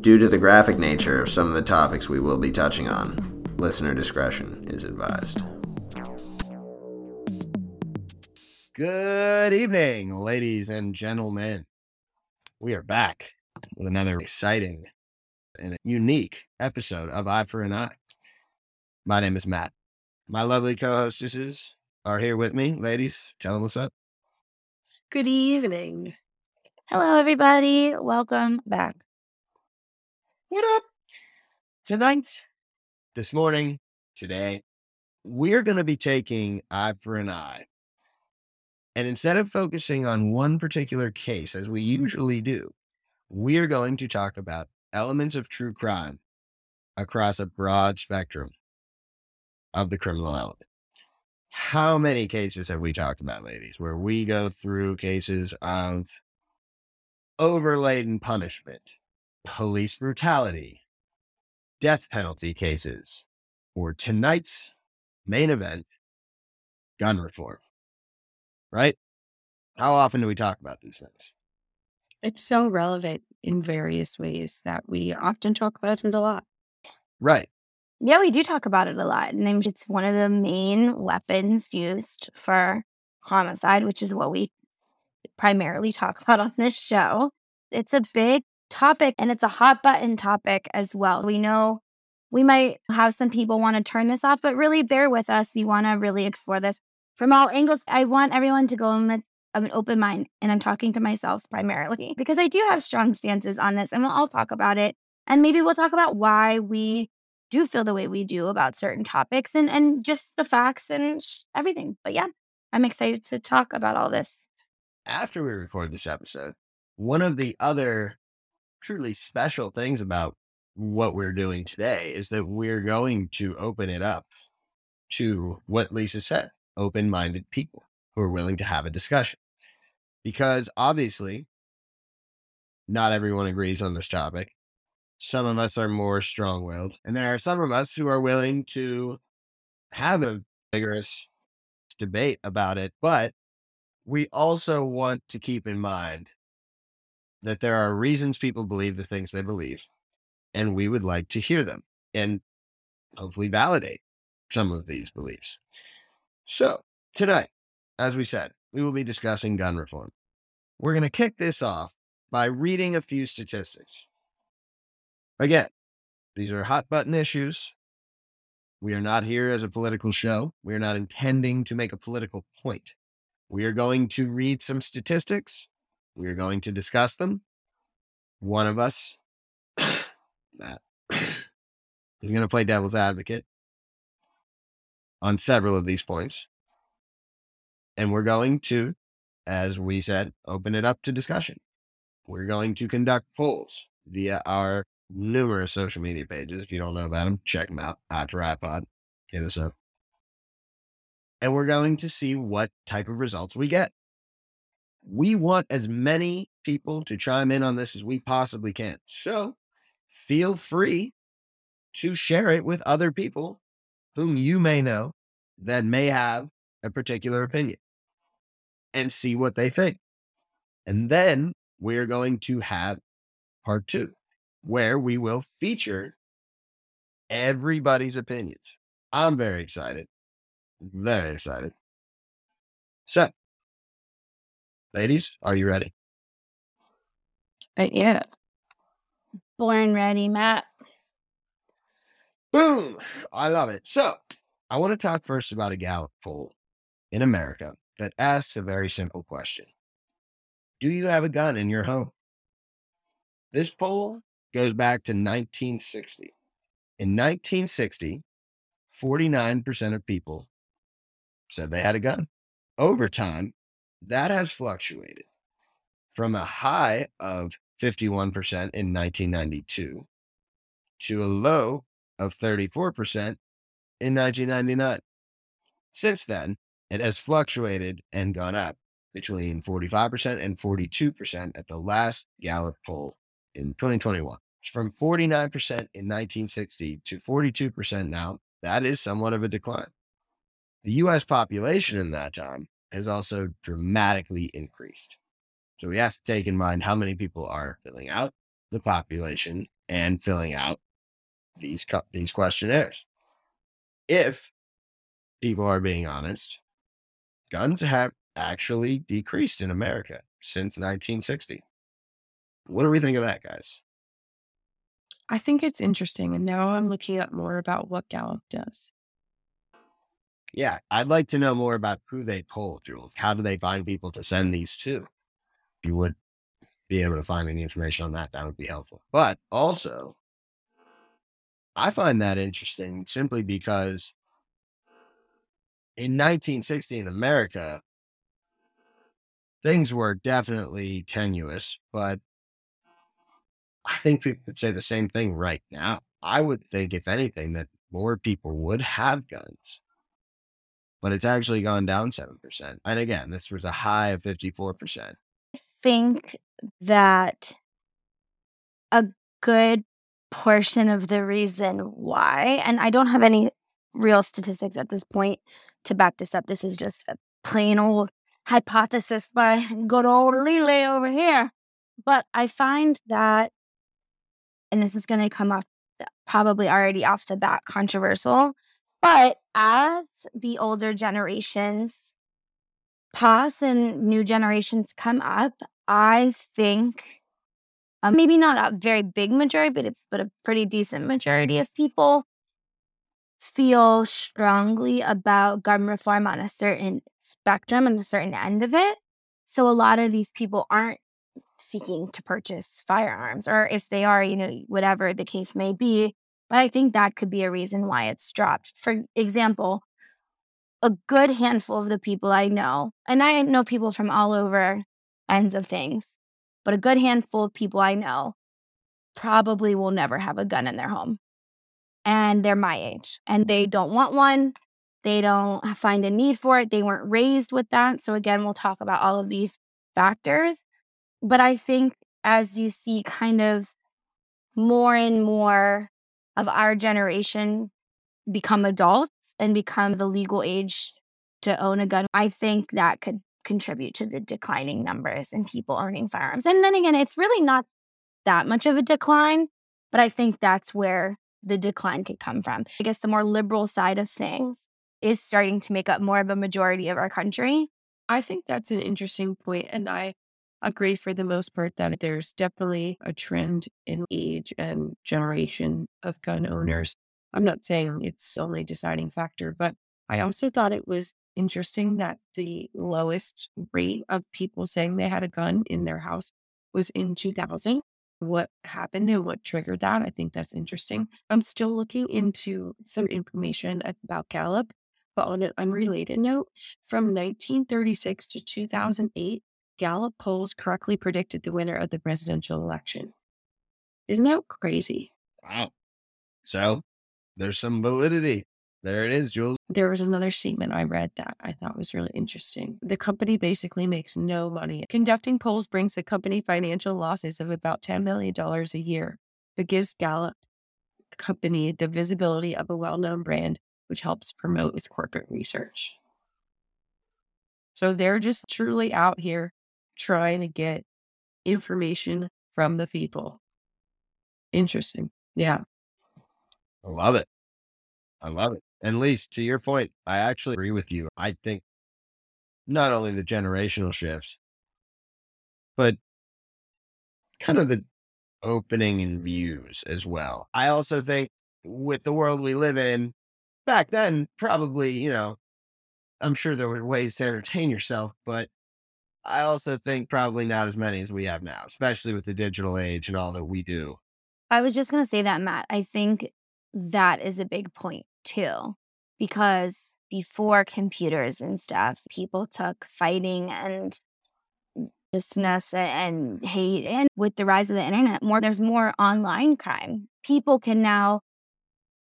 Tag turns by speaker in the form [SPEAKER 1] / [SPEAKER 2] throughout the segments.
[SPEAKER 1] Due to the graphic nature of some of the topics we will be touching on, listener discretion is advised.
[SPEAKER 2] Good evening, ladies and gentlemen. We are back with another exciting and unique episode of Eye for an Eye. My name is Matt. My lovely co hostesses are here with me. Ladies, tell them what's up.
[SPEAKER 3] Good evening.
[SPEAKER 4] Hello, everybody. Welcome back.
[SPEAKER 2] What up? Tonight, this morning, today, we're going to be taking Eye for an Eye. And instead of focusing on one particular case, as we usually do, we are going to talk about elements of true crime across a broad spectrum of the criminal element. How many cases have we talked about, ladies, where we go through cases of overladen punishment, police brutality, death penalty cases, or tonight's main event, gun reform. Right? How often do we talk about these things?
[SPEAKER 3] It's so relevant in various ways that we often talk about it a lot.
[SPEAKER 2] Right.
[SPEAKER 4] Yeah, we do talk about it a lot. And it's one of the main weapons used for homicide, which is what we primarily talk about on this show. It's a big topic and it's a hot button topic as well. We know we might have some people want to turn this off, but really bear with us. We want to really explore this from all angles. I want everyone to go in with an open mind, and I'm talking to myself primarily because I do have strong stances on this, and we'll all talk about it. And maybe we'll talk about why we do feel the way we do about certain topics and and just the facts and everything. But yeah, I'm excited to talk about all this.
[SPEAKER 2] After we record this episode, one of the other truly special things about what we're doing today is that we're going to open it up to what Lisa said open minded people who are willing to have a discussion. Because obviously, not everyone agrees on this topic. Some of us are more strong willed, and there are some of us who are willing to have a vigorous debate about it. But we also want to keep in mind that there are reasons people believe the things they believe, and we would like to hear them and hopefully validate some of these beliefs. So, tonight, as we said, we will be discussing gun reform. We're going to kick this off by reading a few statistics. Again, these are hot button issues. We are not here as a political show. We are not intending to make a political point. We are going to read some statistics. We are going to discuss them. One of us, Matt, is going to play devil's advocate on several of these points. And we're going to, as we said, open it up to discussion. We're going to conduct polls via our numerous social media pages. If you don't know about them, check them out. After iPod, hit us up. And we're going to see what type of results we get. We want as many people to chime in on this as we possibly can. So feel free to share it with other people whom you may know that may have a particular opinion and see what they think. And then we're going to have part two, where we will feature everybody's opinions. I'm very excited. Very excited. So, ladies, are you ready?
[SPEAKER 3] Uh, yeah.
[SPEAKER 4] Born ready, Matt.
[SPEAKER 2] Boom. I love it. So, I want to talk first about a Gallup poll in America that asks a very simple question Do you have a gun in your home? This poll goes back to 1960. In 1960, 49% of people said they had a gun. Over time, that has fluctuated from a high of 51% in 1992 to a low of 34% in 1999. Since then, it has fluctuated and gone up between 45% and 42% at the last Gallup poll in 2021. From 49% in 1960 to 42% now, that is somewhat of a decline. The US population in that time has also dramatically increased. So we have to take in mind how many people are filling out the population and filling out these co- these questionnaires. If people are being honest, guns have actually decreased in America since 1960. What do we think of that, guys?
[SPEAKER 3] I think it's interesting. And now I'm looking up more about what Gallup does.
[SPEAKER 2] Yeah, I'd like to know more about who they poll, Jules. How do they find people to send these to? If you would be able to find any information on that, that would be helpful. But also, I find that interesting simply because in 1960 in America, things were definitely tenuous, but I think people could say the same thing right now. I would think, if anything, that more people would have guns, but it's actually gone down 7%. And again, this was a high of 54%.
[SPEAKER 4] I think that a good portion of the reason why, and I don't have any real statistics at this point to back this up. This is just a plain old hypothesis by good old Lele over here. But I find that, and this is going to come up probably already off the bat controversial, but as the older generations pass and new generations come up, I think um, maybe not a very big majority, but it's but a pretty decent majority of people feel strongly about gun reform on a certain spectrum and a certain end of it. So a lot of these people aren't seeking to purchase firearms, or if they are, you know, whatever the case may be. But I think that could be a reason why it's dropped. For example, a good handful of the people I know, and I know people from all over ends of things, but a good handful of people I know probably will never have a gun in their home. And they're my age and they don't want one. They don't find a need for it. They weren't raised with that. So, again, we'll talk about all of these factors. But I think as you see kind of more and more of our generation become adults and become the legal age to own a gun, I think that could contribute to the declining numbers in people owning firearms. And then again, it's really not that much of a decline, but I think that's where the decline could come from. I guess the more liberal side of things is starting to make up more of a majority of our country.
[SPEAKER 3] I think that's an interesting point, and I agree for the most part that there's definitely a trend in age and generation of gun owners. I'm not saying it's only deciding factor, but I also thought it was interesting that the lowest rate of people saying they had a gun in their house was in 2000. What happened and what triggered that? I think that's interesting. I'm still looking into some information about Gallup, but on an unrelated note, from 1936 to 2008, Gallup polls correctly predicted the winner of the presidential election. Isn't that crazy?
[SPEAKER 2] Wow. So there's some validity. There it is, Jules.
[SPEAKER 3] There was another statement I read that I thought was really interesting. The company basically makes no money. Conducting polls brings the company financial losses of about $10 million a year, but gives Gallup company the visibility of a well known brand, which helps promote its corporate research. So they're just truly out here trying to get information from the people. Interesting. Yeah.
[SPEAKER 2] I love it. I love it. And Lise, to your point, I actually agree with you. I think not only the generational shifts, but kind of the opening in views as well. I also think with the world we live in, back then, probably, you know, I'm sure there were ways to entertain yourself, but I also think probably not as many as we have now, especially with the digital age and all that we do.
[SPEAKER 4] I was just going to say that, Matt. I think that is a big point too, because before computers and stuff, people took fighting and business and hate. And with the rise of the internet, more there's more online crime. People can now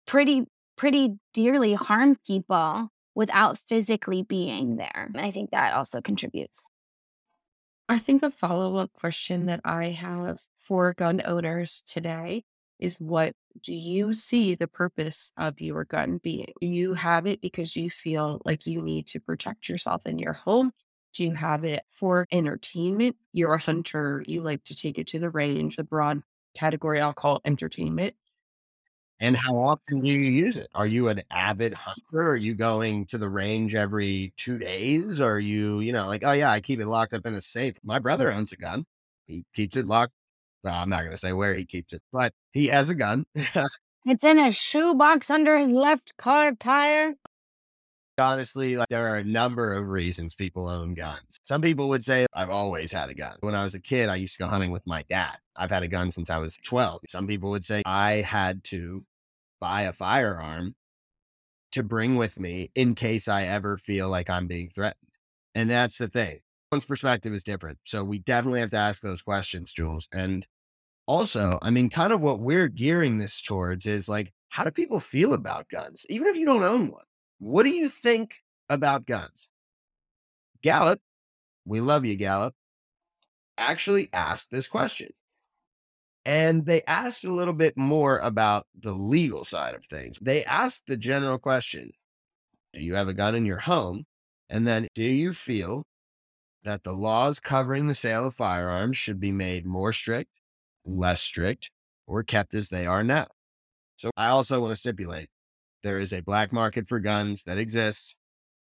[SPEAKER 4] pretty pretty dearly harm people without physically being there. And I think that also contributes.
[SPEAKER 3] I think a follow up question mm-hmm. that I have for gun owners today is what do you see the purpose of your gun being? Do you have it because you feel like you need to protect yourself in your home? Do you have it for entertainment? You're a hunter, you like to take it to the range, the broad category I'll call entertainment.
[SPEAKER 2] And how often do you use it? Are you an avid hunter? Are you going to the range every two days? Are you, you know, like, oh yeah, I keep it locked up in a safe. My brother owns a gun. He keeps it locked. Well, I'm not going to say where he keeps it, but he has a gun.
[SPEAKER 4] It's in a shoebox under his left car tire.
[SPEAKER 2] Honestly, like there are a number of reasons people own guns. Some people would say I've always had a gun. When I was a kid, I used to go hunting with my dad. I've had a gun since I was 12. Some people would say I had to buy a firearm to bring with me in case I ever feel like I'm being threatened. And that's the thing. One's perspective is different. So we definitely have to ask those questions, Jules. And also, I mean, kind of what we're gearing this towards is like, how do people feel about guns? Even if you don't own one, what do you think about guns? Gallup, we love you, Gallup, actually asked this question. And they asked a little bit more about the legal side of things. They asked the general question Do you have a gun in your home? And then, do you feel that the laws covering the sale of firearms should be made more strict, less strict, or kept as they are now? So, I also want to stipulate there is a black market for guns that exists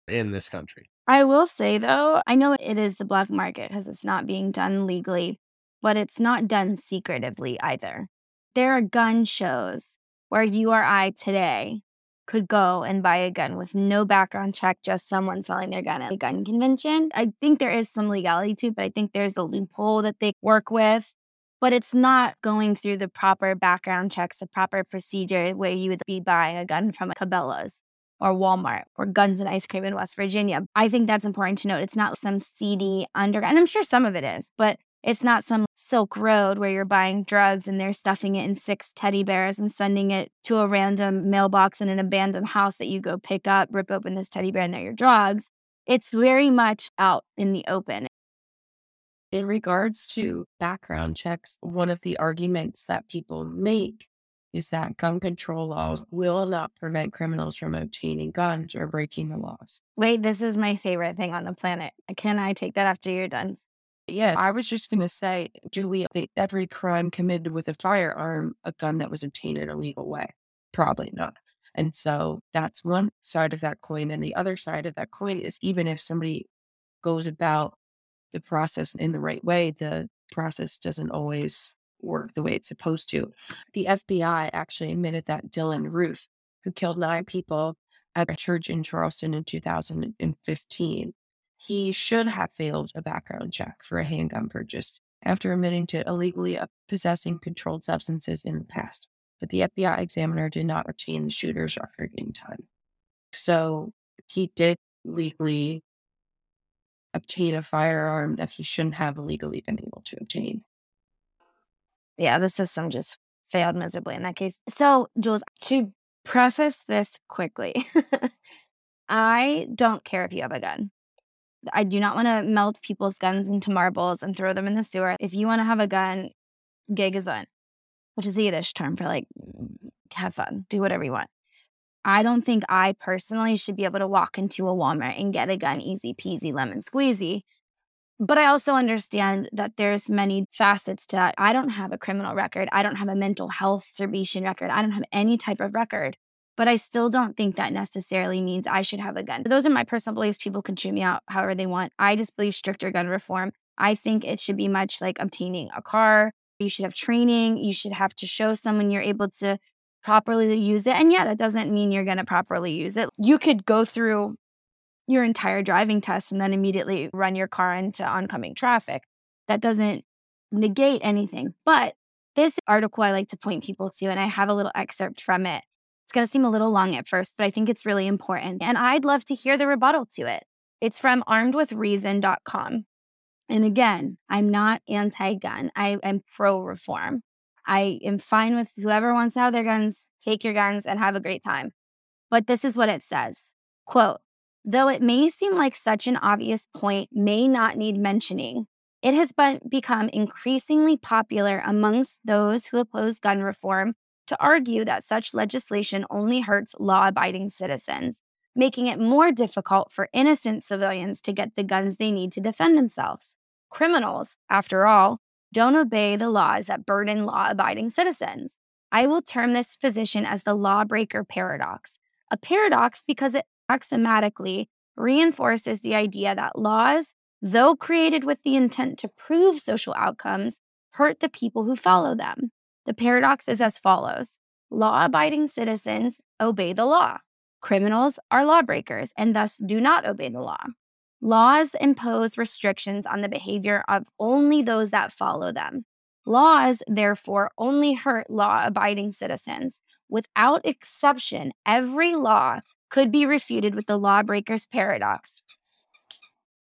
[SPEAKER 2] in this country.
[SPEAKER 4] I will say though, I know it is the black market because it's not being done legally, but it's not done secretively either. There are gun shows where you or I today could go and buy a gun with no background check, just someone selling their gun at a gun convention. I think there is some legality to it, but I think there's a loophole that they work with. But it's not going through the proper background checks, the proper procedure where you would be buying a gun from Cabela's or Walmart or Guns and Ice Cream in West Virginia. I think that's important to note. It's not some seedy underground, and I'm sure some of it is, but it's not some Silk Road where you're buying drugs and they're stuffing it in six teddy bears and sending it to a random mailbox in an abandoned house that you go pick up, rip open this teddy bear, and they're your drugs. It's very much out in the open.
[SPEAKER 3] In regards to background checks, one of the arguments that people make is that gun control laws will not prevent criminals from obtaining guns or breaking the laws.
[SPEAKER 4] Wait, this is my favorite thing on the planet. Can I take that after you're done?
[SPEAKER 3] Yeah, I was just going to say, do we every crime committed with a firearm a gun that was obtained in a legal way? Probably not. And so that's one side of that coin. And the other side of that coin is even if somebody goes about the process in the right way, the process doesn't always work the way it's supposed to. The FBI actually admitted that Dylan Roof, who killed nine people at a church in Charleston in 2015, he should have failed a background check for a handgun purchase after admitting to illegally possessing controlled substances in the past. But the FBI examiner did not obtain the shooter's record in time. So he did legally obtain a firearm that he shouldn't have legally been able to obtain.
[SPEAKER 4] Yeah, the system just failed miserably in that case. So, Jules, to preface this quickly, I don't care if you have a gun. I do not want to melt people's guns into marbles and throw them in the sewer. If you want to have a gun, geh gesund, which is the Yiddish term for like, have fun, do whatever you want. I don't think I personally should be able to walk into a Walmart and get a gun easy peasy lemon squeezy. But I also understand that there's many facets to that. I don't have a criminal record. I don't have a mental health observation record. I don't have any type of record but I still don't think that necessarily means I should have a gun. Those are my personal beliefs. People can chew me out however they want. I just believe stricter gun reform. I think it should be much like obtaining a car. You should have training. You should have to show someone you're able to properly use it. And yeah, that doesn't mean you're going to properly use it. You could go through your entire driving test and then immediately run your car into oncoming traffic. That doesn't negate anything. But this article I like to point people to, and I have a little excerpt from it. It's going to seem a little long at first, but I think it's really important. And I'd love to hear the rebuttal to it. It's from armedwithreason.com. And again, I'm not anti gun, I am pro reform. I am fine with whoever wants to have their guns, take your guns and have a great time. But this is what it says quote, though it may seem like such an obvious point may not need mentioning, it has been, become increasingly popular amongst those who oppose gun reform to argue that such legislation only hurts law abiding citizens, making it more difficult for innocent civilians to get the guns they need to defend themselves. Criminals, after all, don't obey the laws that burden law abiding citizens. I will term this position as the lawbreaker paradox. A paradox because it axiomatically reinforces the idea that laws, though created with the intent to prove social outcomes, hurt the people who follow them. The paradox is as follows Law abiding citizens obey the law. Criminals are lawbreakers and thus do not obey the law. Laws impose restrictions on the behavior of only those that follow them. Laws, therefore, only hurt law abiding citizens. Without exception, every law could be refuted with the lawbreaker's paradox.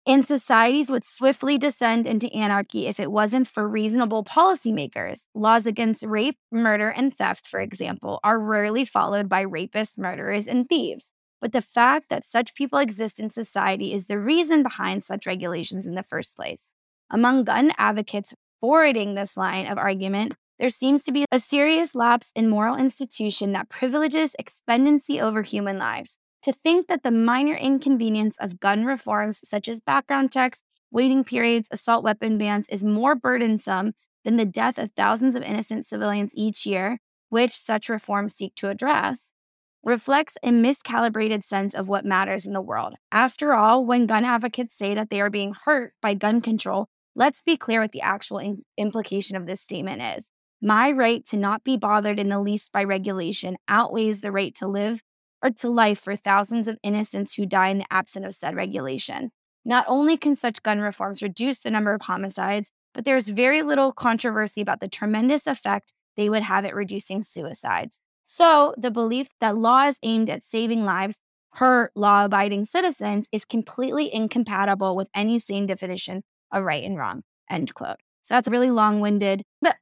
[SPEAKER 4] And societies would swiftly descend into anarchy if it wasn't for reasonable policymakers. Laws against rape, murder, and theft, for example, are rarely followed by rapists, murderers, and thieves. But the fact that such people exist in society is the reason behind such regulations in the first place. Among gun advocates forwarding this line of argument, there seems to be a serious lapse in moral institution that privileges expediency over human lives. To think that the minor inconvenience of gun reforms, such as background checks, waiting periods, assault weapon bans, is more burdensome than the death of thousands of innocent civilians each year, which such reforms seek to address, reflects a miscalibrated sense of what matters in the world. After all, when gun advocates say that they are being hurt by gun control, let's be clear what the actual in- implication of this statement is. My right to not be bothered in the least by regulation outweighs the right to live or to life for thousands of innocents who die in the absence of said regulation. Not only can such gun reforms reduce the number of homicides, but there's very little controversy about the tremendous effect they would have at reducing suicides. So, the belief that laws aimed at saving lives hurt law abiding citizens is completely incompatible with any sane definition of right and wrong. End quote. So, that's really long winded. But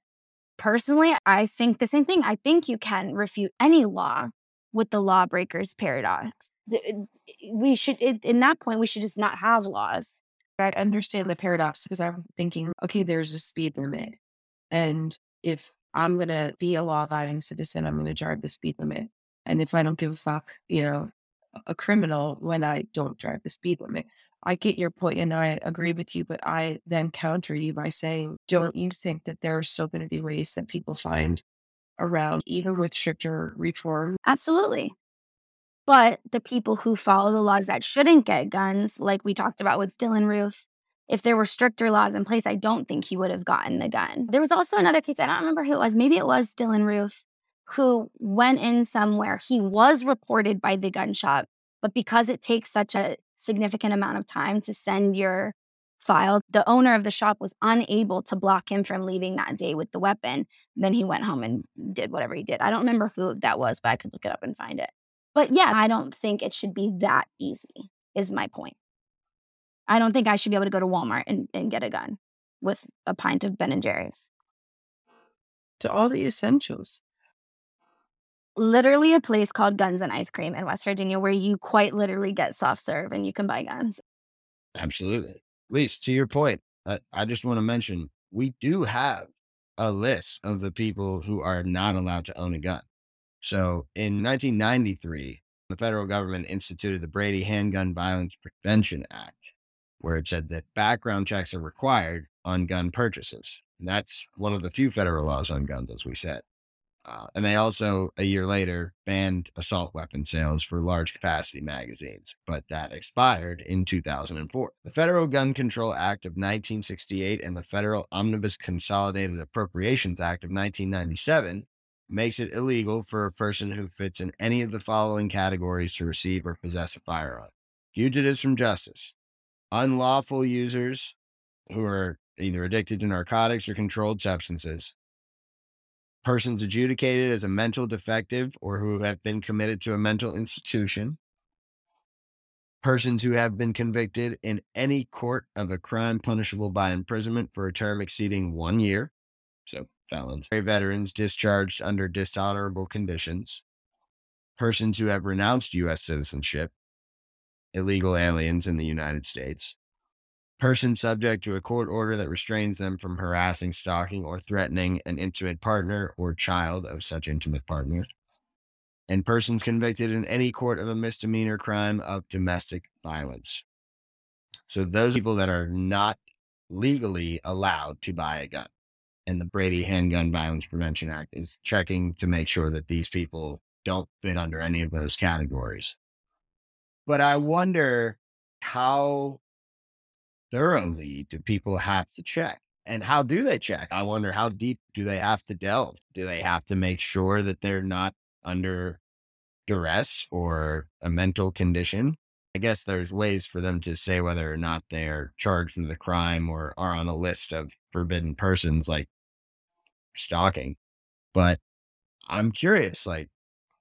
[SPEAKER 4] personally, I think the same thing. I think you can refute any law with the lawbreakers paradox. Eh, we should, in that point, we should just not have laws.
[SPEAKER 3] I understand the paradox because I'm thinking, okay, there's a speed limit. And if I'm going to be a law abiding citizen, I'm going to drive the speed limit. And if I don't give a fuck, you know, a criminal when I don't drive the speed limit. I get your point and I agree with you, but I then counter you by saying, don't you think that there are still going to be ways that people find around, even with stricter reform.
[SPEAKER 4] Absolutely. But the people who follow the laws that shouldn't get guns, like we talked about with Dylan Roof, if there were stricter laws in place, I don't think he would have gotten the gun. There was also another case, I don't remember who it was, maybe it was Dylan Roof, who went in somewhere. He was reported by the gun shop, but because it takes such a significant amount of time to send your filed. The owner of the shop was unable to block him from leaving that day with the weapon. Then he went home and did whatever he did. I don't remember who that was, but I could look it up and find it. But yeah, I don't think it should be that easy, is my point. I don't think I should be able to go to Walmart and, and get a gun with a pint of Ben and Jerry's.
[SPEAKER 3] To all the essentials.
[SPEAKER 4] Literally a place called Guns and Ice Cream in West Virginia where you quite literally get soft serve and you can buy guns.
[SPEAKER 2] Absolutely. Lise to your point, I, I just want to mention we do have a list of the people who are not allowed to own a gun. So in 1993, the federal government instituted the Brady Handgun Violence Prevention Act, where it said that background checks are required on gun purchases. And that's one of the few federal laws on guns, as we said. Uh, and they also, a year later, banned assault weapon sales for large capacity magazines, but that expired in 2004. The Federal Gun Control Act of 1968 and the Federal Omnibus Consolidated Appropriations Act of 1997 makes it illegal for a person who fits in any of the following categories to receive or possess a firearm. Fugitives from justice, unlawful users who are either addicted to narcotics or controlled substances, persons adjudicated as a mental defective or who have been committed to a mental institution, persons who have been convicted in any court of a crime punishable by imprisonment for a term exceeding one year, so felons, veterans discharged under dishonorable conditions, persons who have renounced U.S. citizenship, illegal aliens in the United States, person subject to a court order that restrains them from harassing, stalking, or threatening an intimate partner or child of such intimate partners, and persons convicted in any court of a misdemeanor crime of domestic violence. So, those people that are not legally allowed to buy a gun. and the Brady Handgun Violence Prevention Act is checking to make sure that these people don't fit under any of those categories. But I wonder how thoroughly do people have to check? And how do they check? I wonder how deep do they have to delve? Do they have to make sure that they're not under duress or a mental condition? I guess there's ways for them to say whether or not they're charged with a crime or are on a list of forbidden persons like stalking. But I'm curious, like,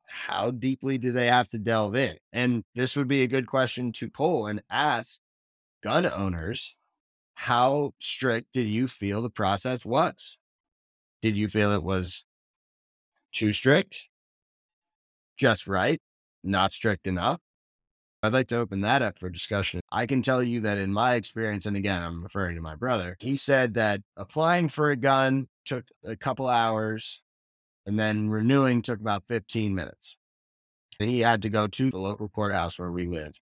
[SPEAKER 2] how deeply do they have to delve in? And this would be a good question to poll and ask gun owners how strict did you feel the process was? Did you feel it was too strict? Just right? Not strict enough? I'd like to open that up for discussion. I can tell you that in my experience, and again, I'm referring to my brother, he said that applying for a gun took a couple hours and then renewing took about 15 minutes. And he had to go to the local courthouse where we lived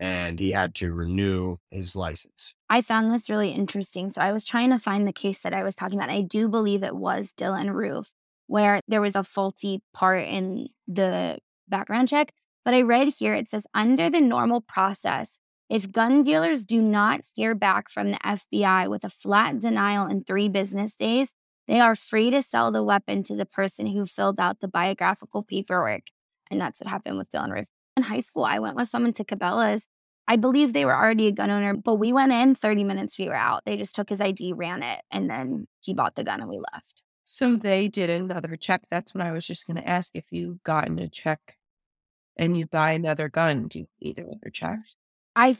[SPEAKER 2] and he had to renew his license.
[SPEAKER 4] I found this really interesting. So I was trying to find the case that I was talking about. I do believe it was Dylan Roof, where there was a faulty part in the background check. But I read here it says under the normal process, if gun dealers do not hear back from the FBI with a flat denial in three business days, they are free to sell the weapon to the person who filled out the biographical paperwork. And that's what happened with Dylan Roof. In high school, I went with someone to Cabela's. I believe they were already a gun owner, but we went in 30 minutes, we were out. They just took his ID, ran it, and then he bought the gun and we left.
[SPEAKER 3] So they did another check. That's what I was just going to ask. If you've gotten a check and you buy another gun, do you need another check?
[SPEAKER 4] I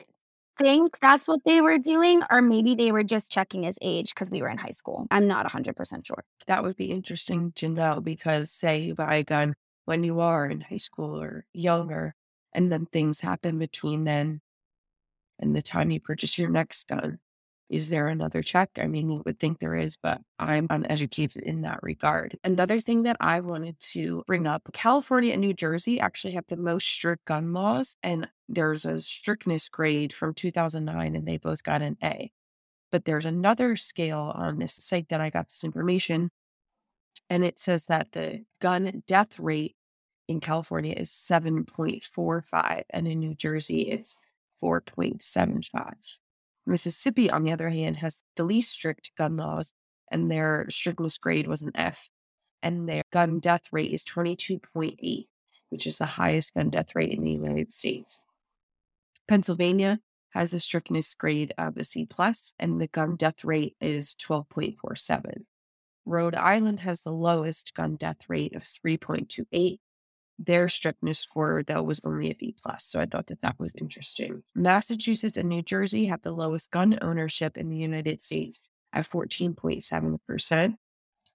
[SPEAKER 4] think that's what they were doing, or maybe they were just checking his age because we were in high school. I'm not 100% sure.
[SPEAKER 3] That would be interesting to know because, say, you buy a gun when you are in high school or younger, and then things happen between then and the time you purchase your next gun. Is there another check? I mean, you would think there is, but I'm uneducated in that regard. Another thing that I wanted to bring up California and New Jersey actually have the most strict gun laws, and there's a strictness grade from 2009, and they both got an A. But there's another scale on this site that I got this information, and it says that the gun death rate in California is 7.45, and in New Jersey, it's 4.75. Mississippi, on the other hand, has the least strict gun laws, and their strictness grade was an F, and their gun death rate is 22.8, which is the highest gun death rate in the United States. Pennsylvania has a strictness grade of a C plus, and the gun death rate is 12.47. Rhode Island has the lowest gun death rate of 3.28, their strictness score though was only a B plus. So I thought that that was interesting. Massachusetts and New Jersey have the lowest gun ownership in the United States at 14.7%.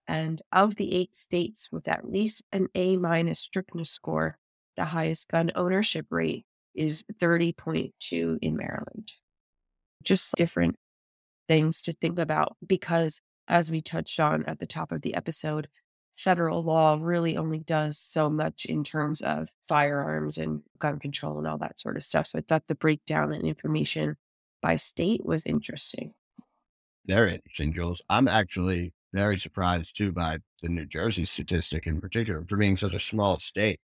[SPEAKER 3] And of the eight states with at least an A minus strictness score, the highest gun ownership rate is 30.2 in Maryland. Just different things to think about because, as we touched on at the top of the episode, federal law really only does so much in terms of firearms and gun control and all that sort of stuff. So I thought the breakdown and information by state was interesting.
[SPEAKER 2] Very interesting, Jules. I'm actually very surprised too by the New Jersey statistic in particular for being such a small state.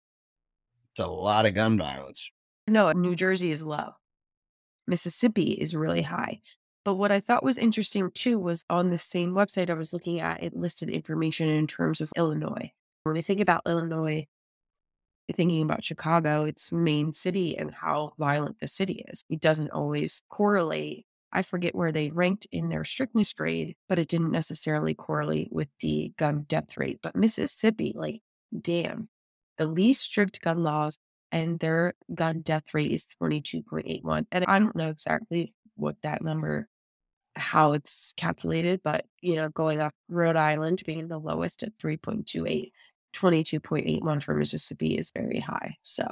[SPEAKER 2] It's a lot of gun violence.
[SPEAKER 3] No, New Jersey is low. Mississippi is really high. But what I thought was interesting too was on the same website I was looking at, it listed information in terms of Illinois. When I think about Illinois, thinking about Chicago, its main city and how violent the city is, it doesn't always correlate. I forget where they ranked in their strictness grade, but it didn't necessarily correlate with the gun death rate. But Mississippi, like, damn, the least strict gun laws and their gun death rate is 22.81. And I don't know exactly what that number how it's calculated, but you know, going up Rhode Island being the lowest at 3.28, 22.81 for Mississippi is very high. So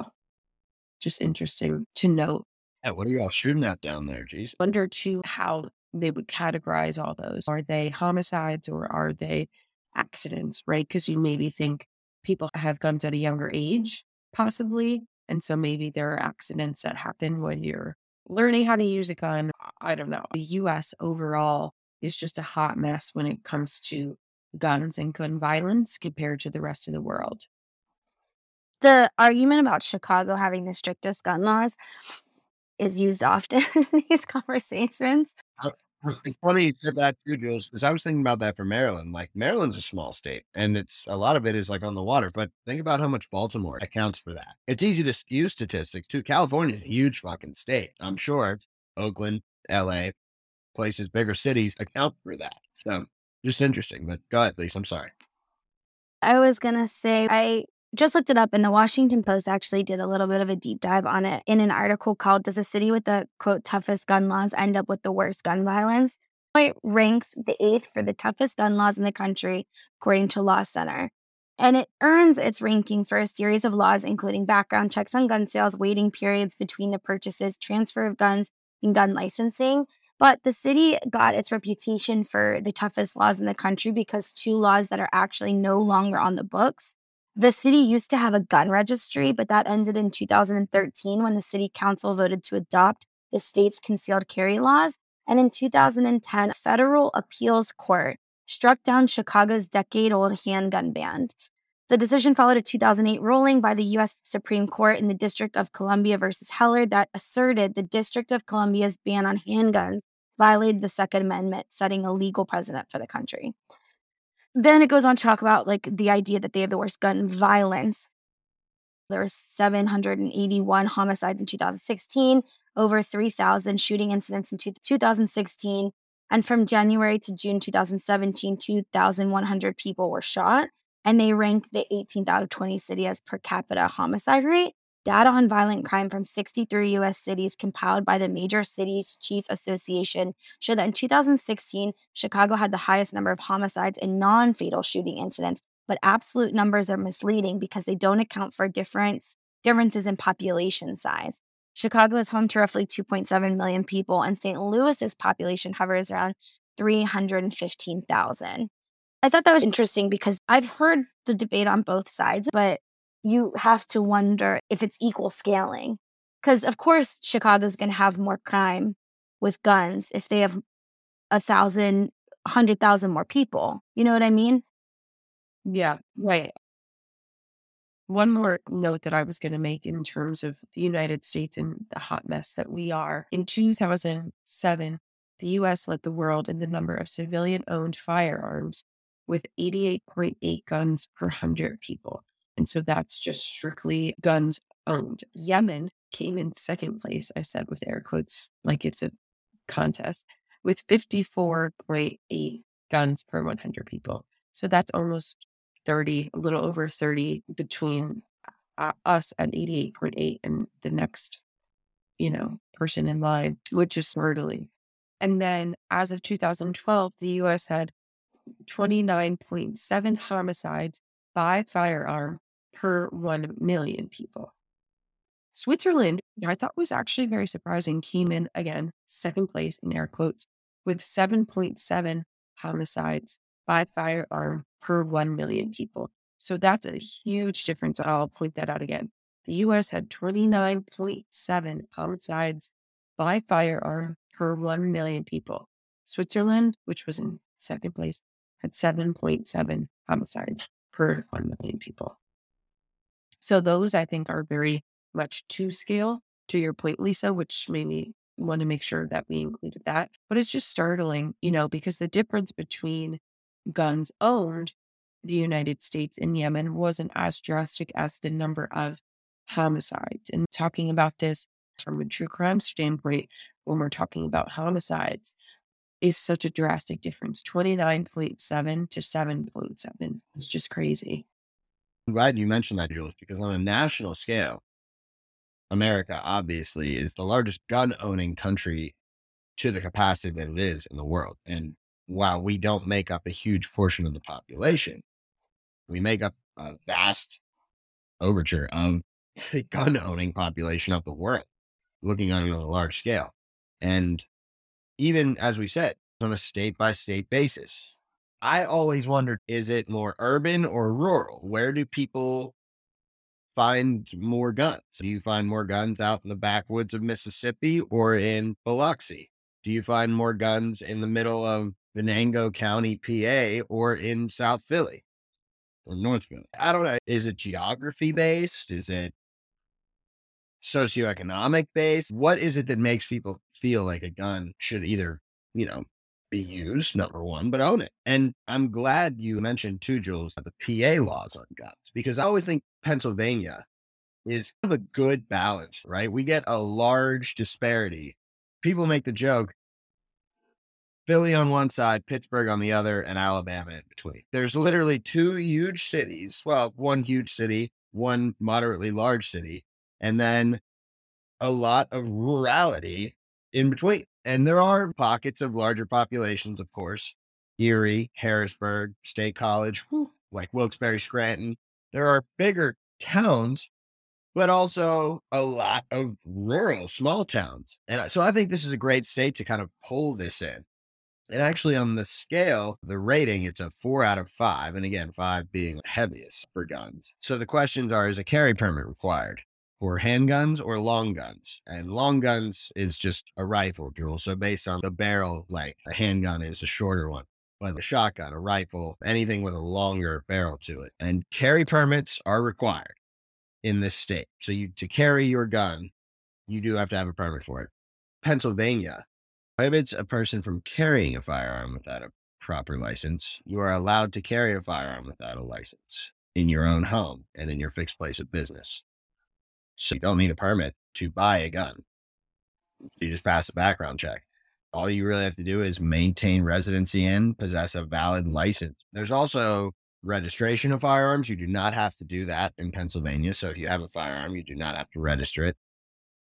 [SPEAKER 3] just interesting to note.
[SPEAKER 2] Yeah, what are y'all shooting at down there? Geez.
[SPEAKER 3] Wonder too how they would categorize all those. Are they homicides or are they accidents, right? Because you maybe think people have guns at a younger age, possibly. And so maybe there are accidents that happen when you're learning how to use a gun. I don't know. The US overall is just a hot mess when it comes to guns and gun violence compared to the rest of the world.
[SPEAKER 4] The argument about Chicago having the strictest gun laws is used often in these conversations.
[SPEAKER 2] It's funny you said that too, Jules, because I was thinking about that for Maryland. Like Maryland's a small state, and it's a lot of it is like on the water. But think about how much Baltimore accounts for that. It's easy to skew statistics too. California's a huge fucking state. I'm sure Oakland, LA, places, bigger cities account for that. So just interesting. But go ahead, Lisa. I'm sorry.
[SPEAKER 4] I was gonna say I just looked it up and the Washington Post actually did a little bit of a deep dive on it in an article called Does a City with the quote toughest gun laws end up with the worst gun violence? It ranks the eighth for the toughest gun laws in the country, according to Law Center. And it earns its ranking for a series of laws, including background checks on gun sales, waiting periods between the purchases, transfer of guns, and gun licensing. But the city got its reputation for the toughest laws in the country because two laws that are actually no longer on the books the city used to have a gun registry, but that ended in 2013 when the city council voted to adopt the state's concealed carry laws. And in 2010, a federal appeals court struck down Chicago's decade old handgun ban. The decision followed a 2008 ruling by the U.S. Supreme Court in the District of Columbia versus Heller that asserted the District of Columbia's ban on handguns violated the Second Amendment, setting a legal precedent for the country. Then it goes on to talk about like the idea that they have the worst gun violence. There were 781 homicides in 2016, over 3,000 shooting incidents in 2016. And from January to June 2017, 2,100 people were shot. And they ranked the 18th out of 20 cities per capita homicide rate. Data on violent crime from 63 US cities compiled by the Major Cities Chief Association show that in 2016, Chicago had the highest number of homicides and non fatal shooting incidents, but absolute numbers are misleading because they don't account for difference, differences in population size. Chicago is home to roughly 2.7 million people, and St. Louis's population hovers around 315,000. I thought that was interesting because I've heard the debate on both sides, but you have to wonder if it's equal scaling. Because, of course, Chicago's going to have more crime with guns if they have a thousand, a hundred thousand more people. You know what I mean?
[SPEAKER 3] Yeah, right. One more note that I was going to make in terms of the United States and the hot mess that we are. In 2007, the US led the world in the number of civilian owned firearms with 88.8 guns per 100 people. And so that's just strictly guns owned. Yemen came in second place, I said with air quotes, like it's a contest, with 54.8 guns per 100 people. So that's almost 30, a little over 30 between uh, us at 88.8 and the next, you know, person in line, which is startling. And then as of 2012, the US had 29.7 homicides by firearm per 1 million people. Switzerland, I thought was actually very surprising, came in again, second place in air quotes, with 7.7 homicides by firearm per 1 million people. So that's a huge difference. I'll point that out again. The US had 29.7 homicides by firearm per 1 million people. Switzerland, which was in second place, had 7.7 homicides per 1 million people. So those I think are very much to scale to your point, Lisa, which made me want to make sure that we included that. But it's just startling, you know, because the difference between guns owned the United States and Yemen wasn't as drastic as the number of homicides. And talking about this from a true crime standpoint, when we're talking about homicides, is such a drastic difference 29.7 to 7.7. It's just crazy.
[SPEAKER 2] I'm glad you mentioned that, Jules, because on a national scale, America obviously is the largest gun owning country to the capacity that it is in the world. And while we don't make up a huge portion of the population, we make up a vast overture of the gun owning population of the world, looking on it on a large scale. And even as we said, on a state by state basis, I always wondered is it more urban or rural? Where do people find more guns? Do you find more guns out in the backwoods of Mississippi or in Biloxi? Do you find more guns in the middle of Venango County, PA, or in South Philly or North Philly? I don't know. Is it geography based? Is it socioeconomic based? What is it that makes people feel like a gun should either, you know, be used, number one, but own it? And I'm glad you mentioned too, Jules, the PA laws on guns, because I always think Pennsylvania is kind of a good balance, right? We get a large disparity. People make the joke Philly on one side, Pittsburgh on the other, and Alabama in between. There's literally two huge cities. Well, one huge city, one moderately large city, and then a lot of rurality in between. And there are pockets of larger populations, of course. Erie, Harrisburg, State College, like Wilkes-Barre, Scranton. There are bigger towns, but also a lot of rural small towns. And so I think this is a great state to kind of pull this in. And actually, on the scale, the rating, it's a four out of five. And again, five being heaviest for guns. So the questions are Is a carry permit required for handguns or long guns? And long guns is just a rifle drill. So based on the barrel length, a handgun is a shorter one. But a shotgun, a rifle, anything with a longer barrel to it. And carry permits are required in this state. So you to carry your gun, you do have to have a permit for it. Pennsylvania prohibits a person from carrying a firearm without a proper license. You are allowed to carry a firearm without a license in your own home and in your fixed place of business. So you don't need a permit to buy a gun. You just pass a background check. All you really have to do is maintain residency and possess a valid license. There's also registration of firearms. You do not have to do that in Pennsylvania. So if you have a firearm, you do not have to register it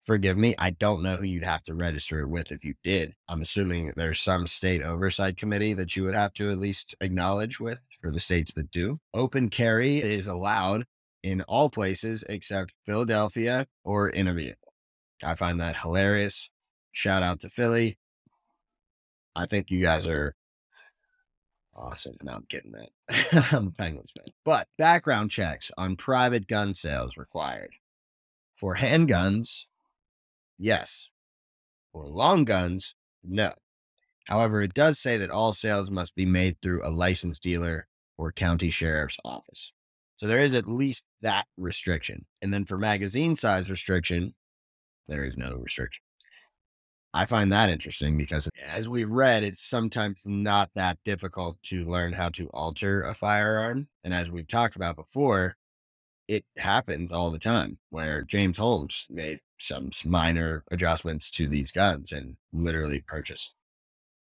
[SPEAKER 2] forgive me, I don't know who you'd have to register it with if you did. I'm assuming there's some state oversight committee that you would have to at least acknowledge with for the states that do. Open carry is allowed in all places except Philadelphia or in a vehicle. I find that hilarious. Shout out to Philly. I think you guys are awesome. Now I'm getting that. I'm a Penguins fan. But background checks on private gun sales required. For handguns, Yes. For long guns, no. However, it does say that all sales must be made through a licensed dealer or county sheriff's office. So there is at least that restriction. And then for magazine size restriction, there is no restriction. I find that interesting because as we read, it's sometimes not that difficult to learn how to alter a firearm. And as we've talked about before, it happens all the time where James Holmes made some minor adjustments to these guns and literally purchased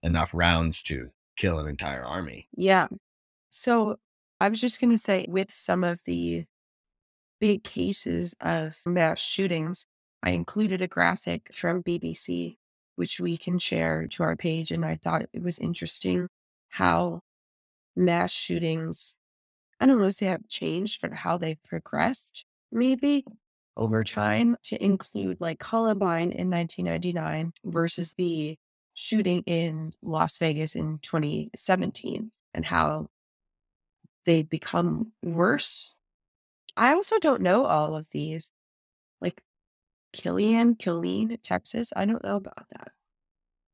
[SPEAKER 2] enough rounds to kill an entire army.
[SPEAKER 3] Yeah. So I was just going to say, with some of the big cases of mass shootings, I included a graphic from BBC, which we can share to our page. And I thought it was interesting how mass shootings, I don't know if they have changed, but how they've progressed, maybe over time to include like Columbine in 1999 versus the shooting in Las Vegas in 2017 and how they become worse. I also don't know all of these. Like Killian, Killeen, Texas. I don't know about that.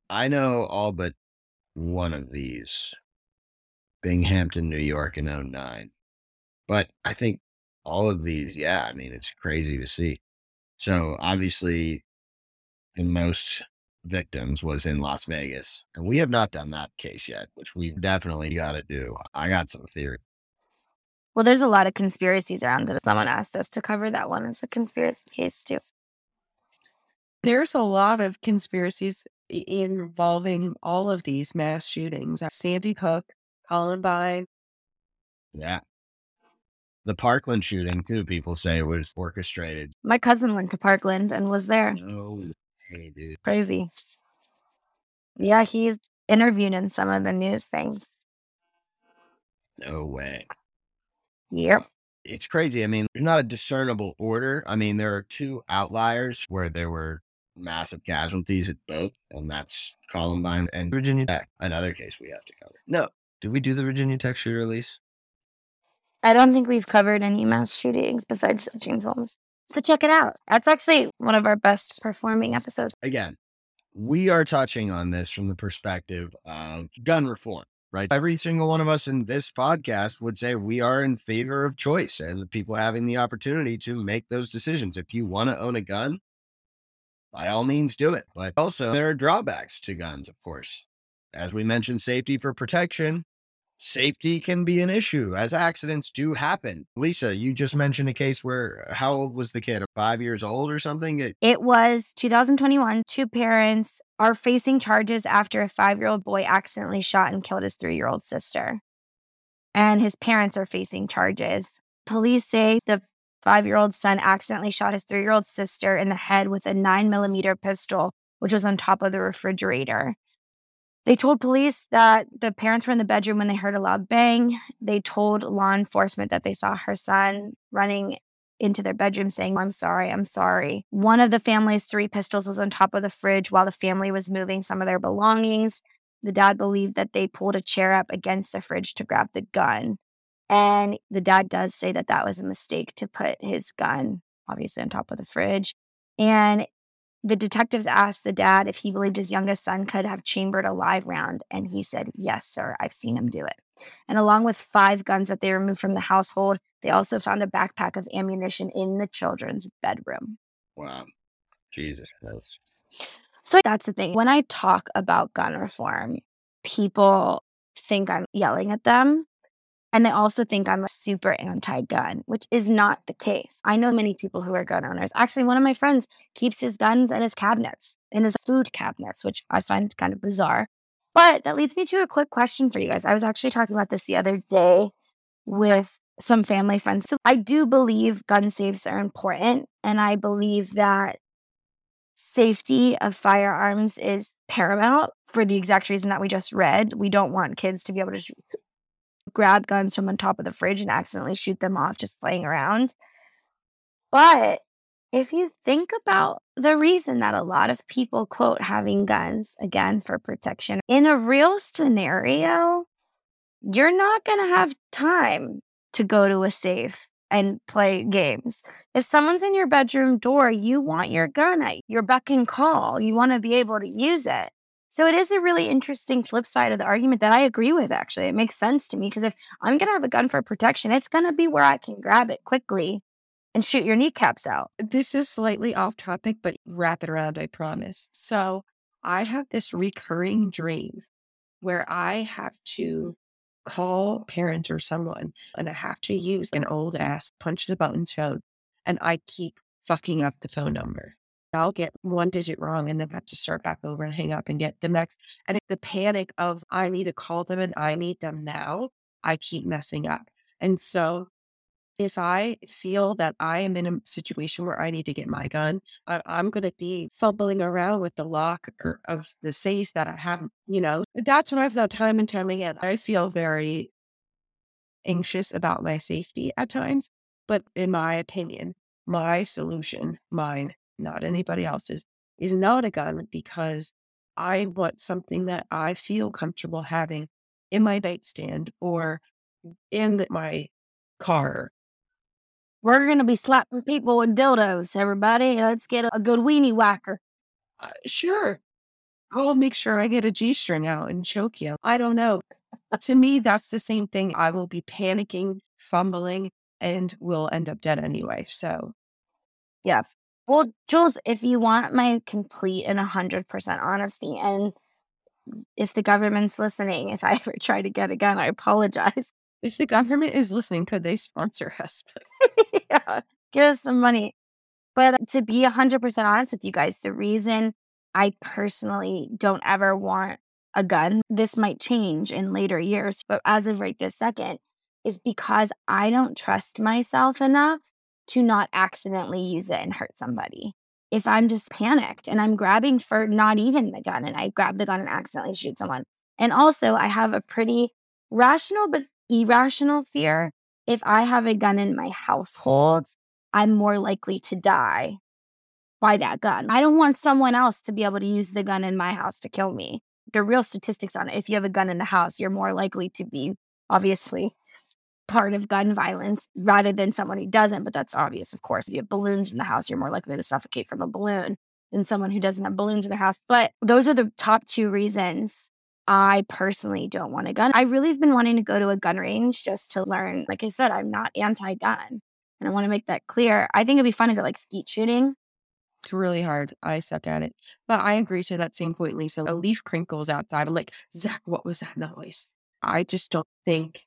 [SPEAKER 2] I know all but one of these. Binghamton, New York in 09. But I think all of these, yeah, I mean, it's crazy to see. So obviously, the most victims was in Las Vegas. And we have not done that case yet, which we definitely got to do. I got some theory.
[SPEAKER 4] Well, there's a lot of conspiracies around it. Someone asked us to cover that one as a conspiracy case, too.
[SPEAKER 3] There's a lot of conspiracies involving all of these mass shootings uh, Sandy Hook, Columbine.
[SPEAKER 2] Yeah the Parkland shooting, too, people say was orchestrated.
[SPEAKER 4] My cousin went to Parkland and was there.
[SPEAKER 2] No, hey, dude.
[SPEAKER 4] Crazy. Yeah, he's interviewed in some of the news things.
[SPEAKER 2] No way.
[SPEAKER 4] Yep.
[SPEAKER 2] It's crazy. I mean, there's not a discernible order. I mean, there are two outliers where there were massive casualties at both, and that's Columbine and Virginia Tech. Another case we have to cover. No. Did we do the Virginia Tech shooter release?
[SPEAKER 4] I don't think we've covered any mass shootings besides James Holmes. So check it out. That's actually one of our best performing episodes.
[SPEAKER 2] Again, we are touching on this from the perspective of gun reform, right? Every single one of us in this podcast would say we are in favor of choice and people having the opportunity to make those decisions. If you want to own a gun, by all means do it. But also, there are drawbacks to guns, of course. As we mentioned, safety for protection, safety can be an issue as accidents do happen. Lise, you just mentioned a case where uh, how old was the kid? Five years old or something? It-
[SPEAKER 4] It was 2021. Two parents are facing charges after a five year old boy accidentally shot and killed his three year old sister. And his parents are facing charges. Police say the five year old son accidentally shot his three year old sister in the head with a nine millimeter pistol, which was on top of the refrigerator. They told police that the parents were in the bedroom when they heard a loud bang. They told law enforcement that they saw her son running into their bedroom saying, I'm sorry, I'm sorry. One of the family's three pistols was on top of the fridge while the family was moving some of their belongings. The dad believed that they pulled a chair up against the fridge to grab the gun. And the dad does say that that was a mistake to put his gun, obviously, on top of the fridge. And the detectives asked the dad if he believed his youngest son could have chambered a live round. And he said, Yes, sir, I've seen him do it. And along with five guns that they removed from the household, they also found a backpack of ammunition in the children's bedroom.
[SPEAKER 2] wow. Jesus Christ.
[SPEAKER 4] So that's the thing. When I talk about gun reform, people think I'm yelling at them. And they also think I'm super anti gun, which is not the case. I know many people who are gun owners. Actually, one of my friends keeps his guns in his cabinets, in his food cabinets, which I find kind of bizarre. But that leads me to a quick question for you guys. I was actually talking about this the other day with some family friends. So I do believe gun safes are important. And I believe that safety of firearms is paramount for the exact reason that we just read. We don't want kids to be able to grab guns from on top of the fridge and accidentally shoot them off just playing around. But if you think about the reason that a lot of people quote having guns again for protection in a real scenario, you're not going to have time to go to a safe and play games. If someone's in your bedroom door, you want your gun at your beck and call. You want to be able to use it. So it is a really interesting flip side of the argument that I agree with, actually. It makes sense to me because if I'm going to have a gun for protection, it's going to be where I can grab it quickly and shoot your kneecaps out.
[SPEAKER 3] This is slightly off topic, but wrap it around, I promise. So I have this recurring dream where I have to call parents or someone and I have to use an old ass punch the button code and I keep fucking up the phone number. I'll get one digit wrong and then have to start back over and hang up and get the next. And the panic of I need to call them and I need them now, I keep messing up. And so if I feel that I am in a situation where I need to get my gun, I, am going to be fumbling around with the lock of the safe that I have, you know, that's when I've done time and time again. I feel very anxious about my safety at times. But in my opinion, my solution, mine, not anybody else's, is not a gun because I want something that I feel comfortable having in my nightstand or in my car.
[SPEAKER 4] We're going to be slapping people with dildos, everybody. Let's get a good weenie whacker.
[SPEAKER 3] Uh, sure. I'll make sure I get a G string out and choke you. I don't know. to me, that's the same thing. I will be panicking, fumbling, and will end up dead anyway. So,
[SPEAKER 4] yeah. Well, Jules, if you want my complete and 100% honesty, and if the government's listening, if I ever try to get a gun, I apologize.
[SPEAKER 3] If the government is listening, could they sponsor us?
[SPEAKER 4] yeah, give us some money. But uh, to be 100% honest with you guys, the reason I personally don't ever want a gun, this might change in later years, but as of right this second, is because I don't trust myself enough to not accidentally use it and hurt somebody. If I'm just panicked and I'm grabbing for not even the gun and I grab the gun and accidentally shoot someone. And also, I have a pretty rational but irrational fear. If I have a gun in my household, I'm more likely to die by that gun. I don't want someone else to be able to use the gun in my house to kill me. The real statistics on it. If you have a gun in the house, you're more likely to be obviously part of gun violence rather than someone who doesn't. But that's obvious, of course. If you have balloons in the house, you're more likely to suffocate from a balloon. than someone who doesn't have balloons in their house. But those are the top two reasons I personally don't want a gun. I really have been wanting to go to a gun range just to learn. Like I said, I'm not anti gun. And I want to make that clear. I think it'd be fun to go like skeet shooting.
[SPEAKER 3] It's really hard. I suck at it. But I agree to that same point, Lise. A leaf crinkles outside. I'm like, Zach, what was that noise? I just don't think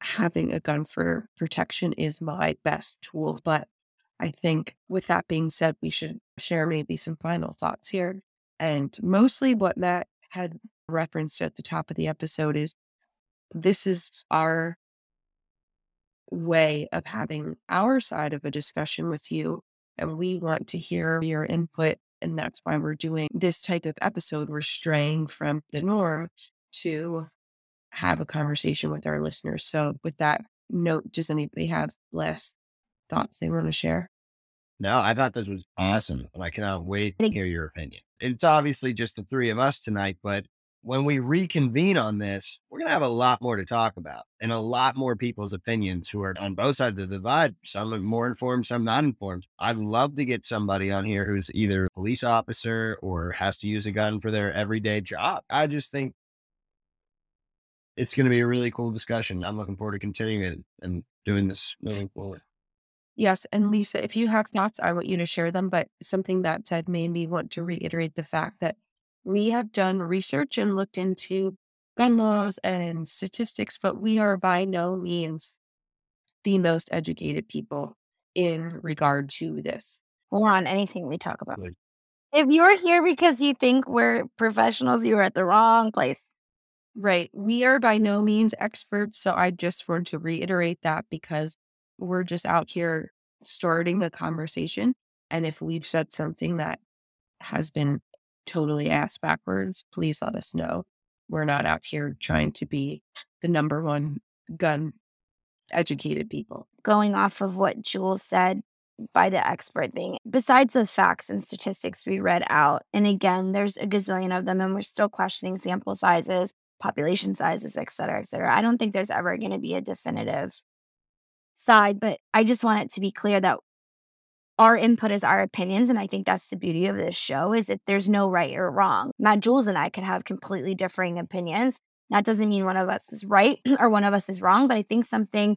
[SPEAKER 3] having a gun for protection is my best tool. But I think with that being said, we should share maybe some final thoughts here. And mostly what Matt had referenced at the top of the episode is this is our way of having our side of a discussion with you. And we want to hear your input. And that's why we're doing this type of episode. We're straying from the norm to have a conversation with our listeners. So, with that note, does anybody have last thoughts they want to share?
[SPEAKER 2] No, I thought this was awesome. And I cannot wait to hear your opinion. It's obviously just the three of us tonight, but when we reconvene on this, we're going to have a lot more to talk about and a lot more people's opinions who are on both sides of the divide. Some are more informed, some not informed. I'd love to get somebody on here who's either a police officer or has to use a gun for their everyday job. I just think it's going to be a really cool discussion. I'm looking forward to continuing it and doing this moving forward.
[SPEAKER 3] Yes. And Lise, if you have thoughts, I want you to share them. But something that said made me want to reiterate the fact that we have done research and looked into gun laws and statistics, but we are by no means the most educated people in regard to this.
[SPEAKER 4] Or on anything we talk about. If you're here because you think we're professionals, you're at the wrong place.
[SPEAKER 3] Right. We are by no means experts. So I just want to reiterate that because we're just out here starting the conversation. And if we've said something that has been totally ass backwards, please let us know. We're not out here trying to be the number one gun educated people.
[SPEAKER 4] Going off of what Jules said by the expert thing, besides the facts and statistics we read out, and again, there's a gazillion of them, and we're still questioning sample sizes, population sizes, et cetera, et cetera. I don't think there's ever going to be a definitive side, but I just want it to be clear that our input is our opinions and i think that's the beauty of this show is that there's no right or wrong. Matt jules and i could have completely differing opinions. That doesn't mean one of us is right or one of us is wrong but i think something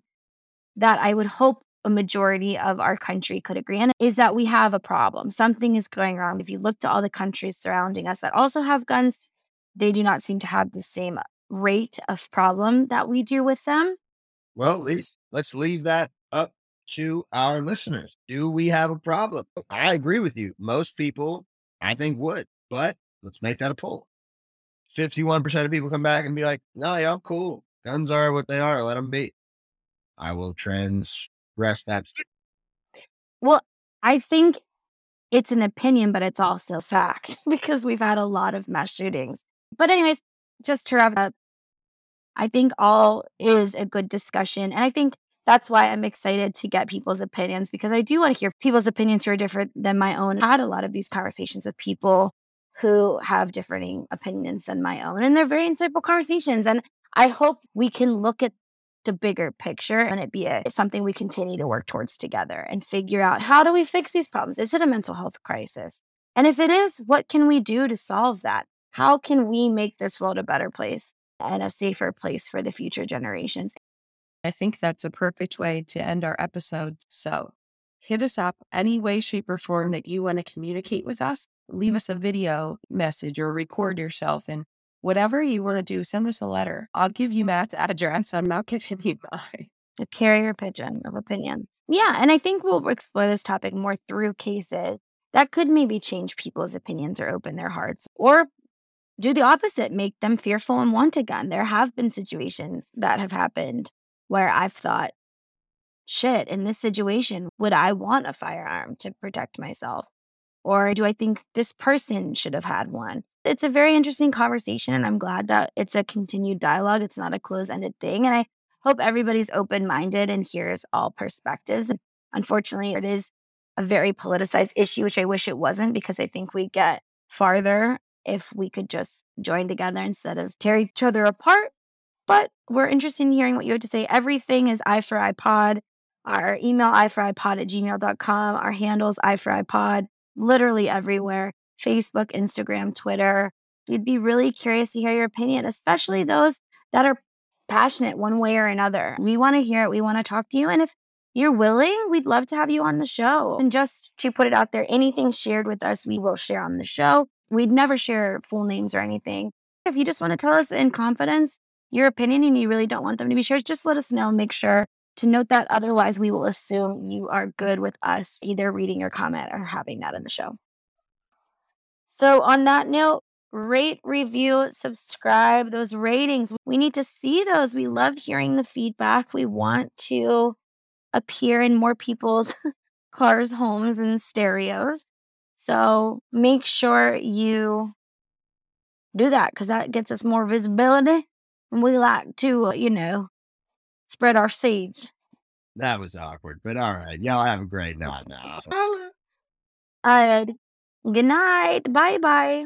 [SPEAKER 4] that i would hope a majority of our country could agree on is that we have a problem. Something is going wrong. If you look to all the countries surrounding us that also have guns they do not seem to have the same rate of problem that we do with them
[SPEAKER 2] well at least let's leave that up to our listeners. Do we have a problem? I agree with you. Most people, I think, would, but let's make that a poll. 51% of people come back and be like, no, I'm cool. Guns are what they are. Let them be. I will transgress that.
[SPEAKER 4] Well, I think it's an opinion, but it's also fact because we've had a lot of mass shootings. But, anyways, just to wrap up, I think all is a good discussion. And I think that's why I'm excited to get people's opinions because I do want to hear people's opinions who are different than my own. I had a lot of these conversations with people who have differing opinions than my own, and they're very insightful conversations. And I hope we can look at the bigger picture and it be a, something we continue to work towards together and figure out how do we fix these problems? Is it a mental health crisis? And if it is, what can we do to solve that? How can we make this world a better place and a safer place for the future generations?
[SPEAKER 3] I think that's a perfect way to end our episode. So hit us up any way, shape, or form that you want to communicate with us. Leave us a video message or record yourself and whatever you want to do, send us a letter. I'll give you Matt's address. I'm not giving you mine.
[SPEAKER 4] A carrier pigeon of opinions. Yeah. And I think we'll explore this topic more through cases that could maybe change people's opinions or open their hearts or do the opposite, make them fearful and want a gun. There have been situations that have happened where I've thought, shit, in this situation, would I want a firearm to protect myself? Or do I think this person should have had one? It's a very interesting conversation, and I'm glad that it's a continued dialogue. It's not a closed ended thing. And I hope everybody's open minded and hears all perspectives. And unfortunately, it is a very politicized issue, which I wish it wasn't because I think we get farther if we could just join together instead of tear each other apart. But we're interested in hearing what you have to say. Everything is i for iPod. Our email, i for iPod at gmail.com. Our handles, i for iPod. literally everywhere Facebook, Instagram, Twitter. We'd be really curious to hear your opinion, especially those that are passionate one way or another. We want to hear it. We want to talk to you. And if you're willing, we'd love to have you on the show. And just to put it out there, anything shared with us, we will share on the show. We'd never share full names or anything. If you just want to tell us in confidence your opinion and you really don't want them to be shared, just let us know. Make sure to note that. Otherwise, we will assume you are good with us either reading your comment or having that in the show. So, on that note, rate, review, subscribe, those ratings. We need to see those. We love hearing the feedback. We want to appear in more people's cars, homes, and stereos. So make sure you do that because that gets us more visibility. And we like to, uh, you know, spread our seeds.
[SPEAKER 2] That was awkward, but all right. Y'all have a great night now.
[SPEAKER 4] All right. Good night. Bye bye.